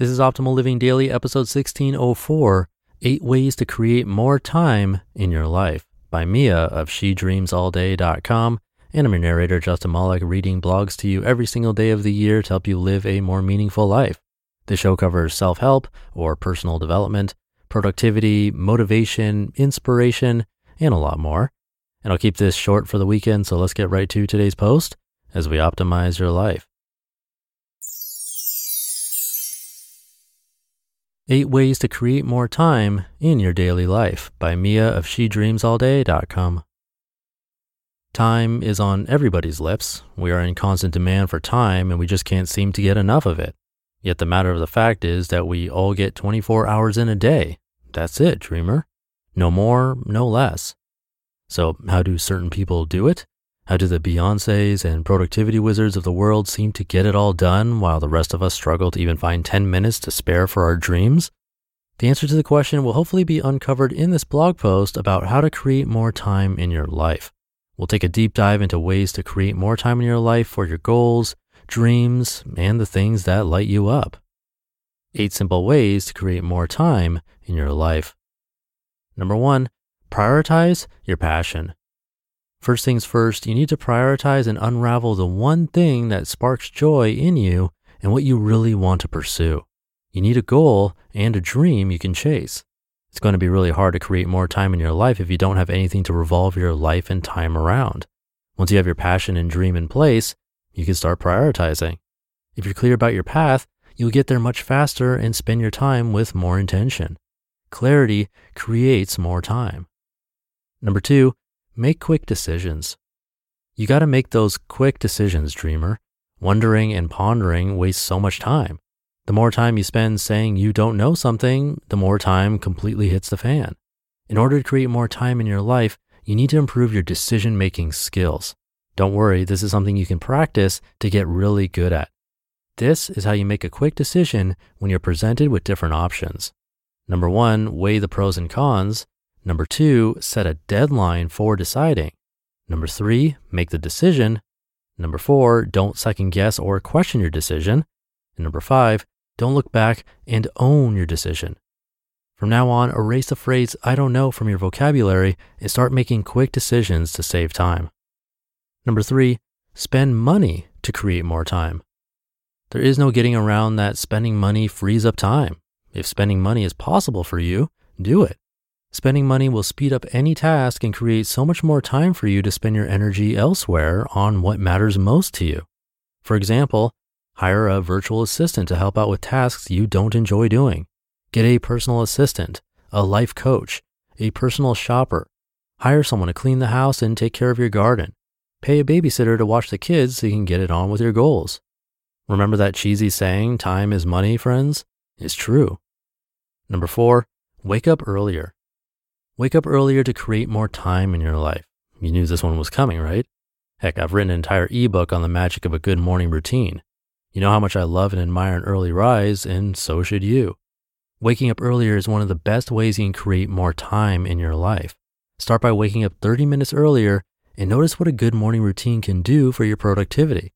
This is Optimal Living Daily, episode 1604 Eight Ways to Create More Time in Your Life by Mia of SheDreamsAllDay.com. And I'm your narrator, Justin Malik, reading blogs to you every single day of the year to help you live a more meaningful life. The show covers self help or personal development, productivity, motivation, inspiration, and a lot more. And I'll keep this short for the weekend, so let's get right to today's post as we optimize your life. Eight Ways to Create More Time in Your Daily Life by Mia of SheDreamsAllDay.com. Time is on everybody's lips. We are in constant demand for time and we just can't seem to get enough of it. Yet the matter of the fact is that we all get 24 hours in a day. That's it, dreamer. No more, no less. So, how do certain people do it? How do the Beyoncés and productivity wizards of the world seem to get it all done while the rest of us struggle to even find 10 minutes to spare for our dreams? The answer to the question will hopefully be uncovered in this blog post about how to create more time in your life. We'll take a deep dive into ways to create more time in your life for your goals, dreams, and the things that light you up. Eight simple ways to create more time in your life. Number one, prioritize your passion. First things first, you need to prioritize and unravel the one thing that sparks joy in you and what you really want to pursue. You need a goal and a dream you can chase. It's going to be really hard to create more time in your life if you don't have anything to revolve your life and time around. Once you have your passion and dream in place, you can start prioritizing. If you're clear about your path, you'll get there much faster and spend your time with more intention. Clarity creates more time. Number two, Make quick decisions. You got to make those quick decisions, dreamer. Wondering and pondering wastes so much time. The more time you spend saying you don't know something, the more time completely hits the fan. In order to create more time in your life, you need to improve your decision making skills. Don't worry, this is something you can practice to get really good at. This is how you make a quick decision when you're presented with different options. Number one, weigh the pros and cons. Number two, set a deadline for deciding. Number three, make the decision. Number four, don't second guess or question your decision. And number five, don't look back and own your decision. From now on, erase the phrase I don't know from your vocabulary and start making quick decisions to save time. Number three, spend money to create more time. There is no getting around that spending money frees up time. If spending money is possible for you, do it. Spending money will speed up any task and create so much more time for you to spend your energy elsewhere on what matters most to you. For example, hire a virtual assistant to help out with tasks you don't enjoy doing. Get a personal assistant, a life coach, a personal shopper. Hire someone to clean the house and take care of your garden. Pay a babysitter to watch the kids so you can get it on with your goals. Remember that cheesy saying, time is money, friends? It's true. Number four, wake up earlier. Wake up earlier to create more time in your life. You knew this one was coming, right? Heck, I've written an entire ebook on the magic of a good morning routine. You know how much I love and admire an early rise, and so should you. Waking up earlier is one of the best ways you can create more time in your life. Start by waking up 30 minutes earlier and notice what a good morning routine can do for your productivity.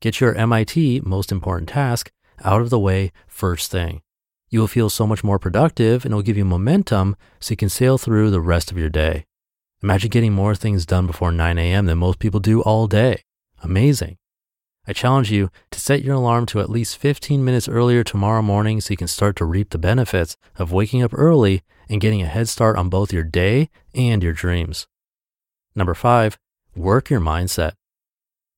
Get your MIT, most important task, out of the way first thing you will feel so much more productive and it will give you momentum so you can sail through the rest of your day. Imagine getting more things done before 9 a.m. than most people do all day. Amazing. I challenge you to set your alarm to at least 15 minutes earlier tomorrow morning so you can start to reap the benefits of waking up early and getting a head start on both your day and your dreams. Number five, work your mindset.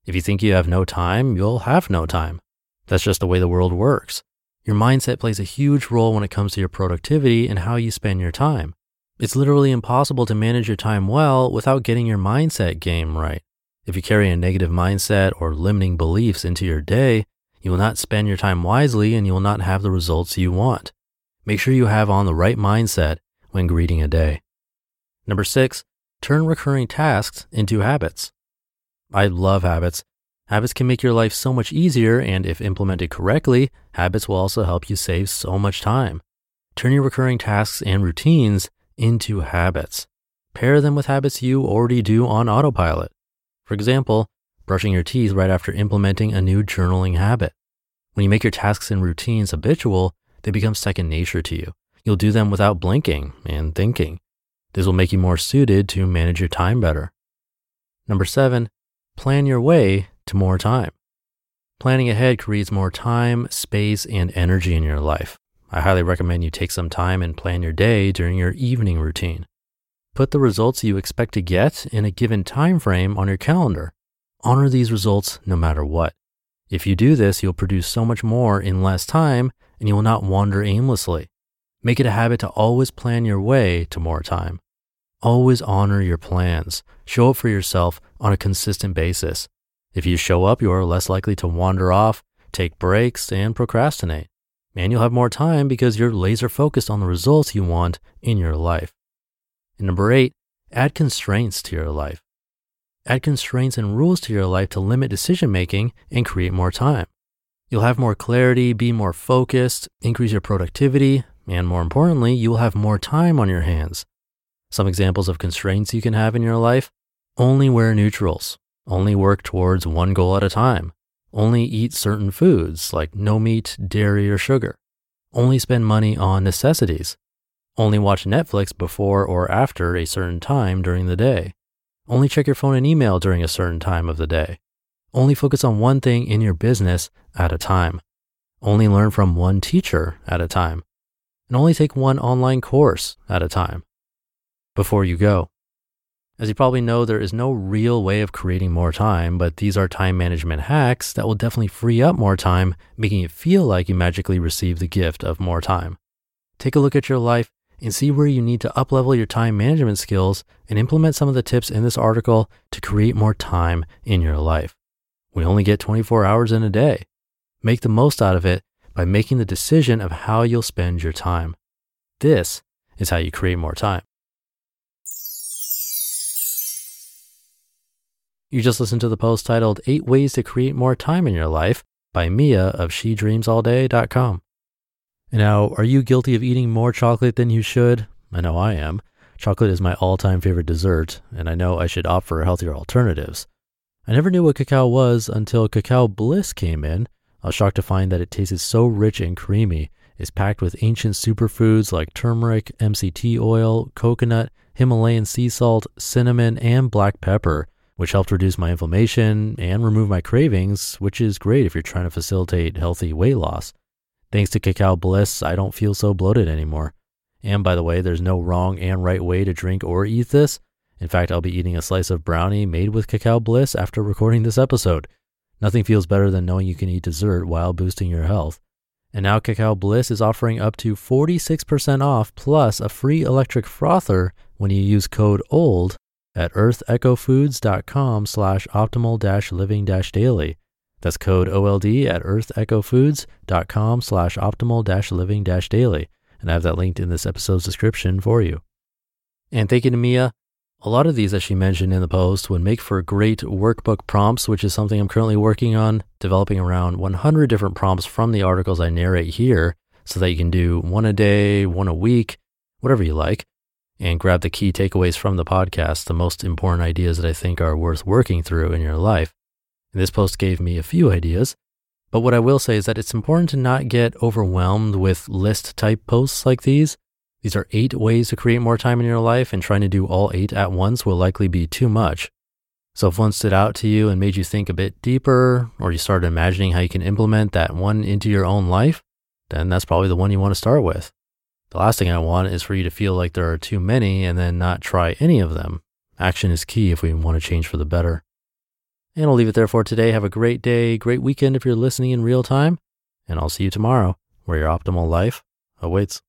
If you think you have no time, you'll have no time. That's just the way the world works. Your mindset plays a huge role when it comes to your productivity and how you spend your time. It's literally impossible to manage your time well without getting your mindset game right. If you carry a negative mindset or limiting beliefs into your day, you will not spend your time wisely and you will not have the results you want. Make sure you have on the right mindset when greeting a day. Number six, turn recurring tasks into habits. I love habits Habits can make your life so much easier, and if implemented correctly, habits will also help you save so much time. Turn your recurring tasks and routines into habits. Pair them with habits you already do on autopilot. For example, brushing your teeth right after implementing a new journaling habit. When you make your tasks and routines habitual, they become second nature to you. You'll do them without blinking and thinking. This will make you more suited to manage your time better. Number seven, plan your way to more time. Planning ahead creates more time, space, and energy in your life. I highly recommend you take some time and plan your day during your evening routine. Put the results you expect to get in a given time frame on your calendar. Honor these results no matter what. If you do this, you'll produce so much more in less time and you will not wander aimlessly. Make it a habit to always plan your way to more time. Always honor your plans. Show up for yourself on a consistent basis. If you show up, you are less likely to wander off, take breaks, and procrastinate. And you'll have more time because you're laser focused on the results you want in your life. And number eight, add constraints to your life. Add constraints and rules to your life to limit decision making and create more time. You'll have more clarity, be more focused, increase your productivity, and more importantly, you will have more time on your hands. Some examples of constraints you can have in your life only wear neutrals, only work towards one goal at a time, only eat certain foods like no meat, dairy, or sugar, only spend money on necessities, only watch Netflix before or after a certain time during the day. Only check your phone and email during a certain time of the day. Only focus on one thing in your business at a time. Only learn from one teacher at a time. And only take one online course at a time. Before you go, as you probably know, there is no real way of creating more time, but these are time management hacks that will definitely free up more time, making it feel like you magically receive the gift of more time. Take a look at your life and see where you need to uplevel your time management skills and implement some of the tips in this article to create more time in your life. We only get 24 hours in a day. Make the most out of it by making the decision of how you'll spend your time. This is how you create more time. You just listened to the post titled Eight Ways to Create More Time in Your Life by Mia of SheDreamsAllDay.com. Now, are you guilty of eating more chocolate than you should? I know I am. Chocolate is my all time favorite dessert, and I know I should opt for healthier alternatives. I never knew what cacao was until Cacao Bliss came in. I was shocked to find that it tasted so rich and creamy. It's packed with ancient superfoods like turmeric, MCT oil, coconut, Himalayan sea salt, cinnamon, and black pepper, which helped reduce my inflammation and remove my cravings, which is great if you're trying to facilitate healthy weight loss. Thanks to Cacao Bliss, I don't feel so bloated anymore. And by the way, there's no wrong and right way to drink or eat this. In fact, I'll be eating a slice of brownie made with Cacao Bliss after recording this episode. Nothing feels better than knowing you can eat dessert while boosting your health. And now Cacao Bliss is offering up to 46% off plus a free electric frother when you use code OLD at earthechofoods.com slash optimal living daily. That's code OLD at earthechofoods.com slash optimal living daily. And I have that linked in this episode's description for you. And thank you to Mia. A lot of these, as she mentioned in the post, would make for great workbook prompts, which is something I'm currently working on, developing around 100 different prompts from the articles I narrate here so that you can do one a day, one a week, whatever you like, and grab the key takeaways from the podcast, the most important ideas that I think are worth working through in your life. And this post gave me a few ideas. But what I will say is that it's important to not get overwhelmed with list type posts like these. These are eight ways to create more time in your life, and trying to do all eight at once will likely be too much. So if one stood out to you and made you think a bit deeper, or you started imagining how you can implement that one into your own life, then that's probably the one you want to start with. The last thing I want is for you to feel like there are too many and then not try any of them. Action is key if we want to change for the better. And I'll leave it there for today. Have a great day, great weekend if you're listening in real time. And I'll see you tomorrow where your optimal life awaits.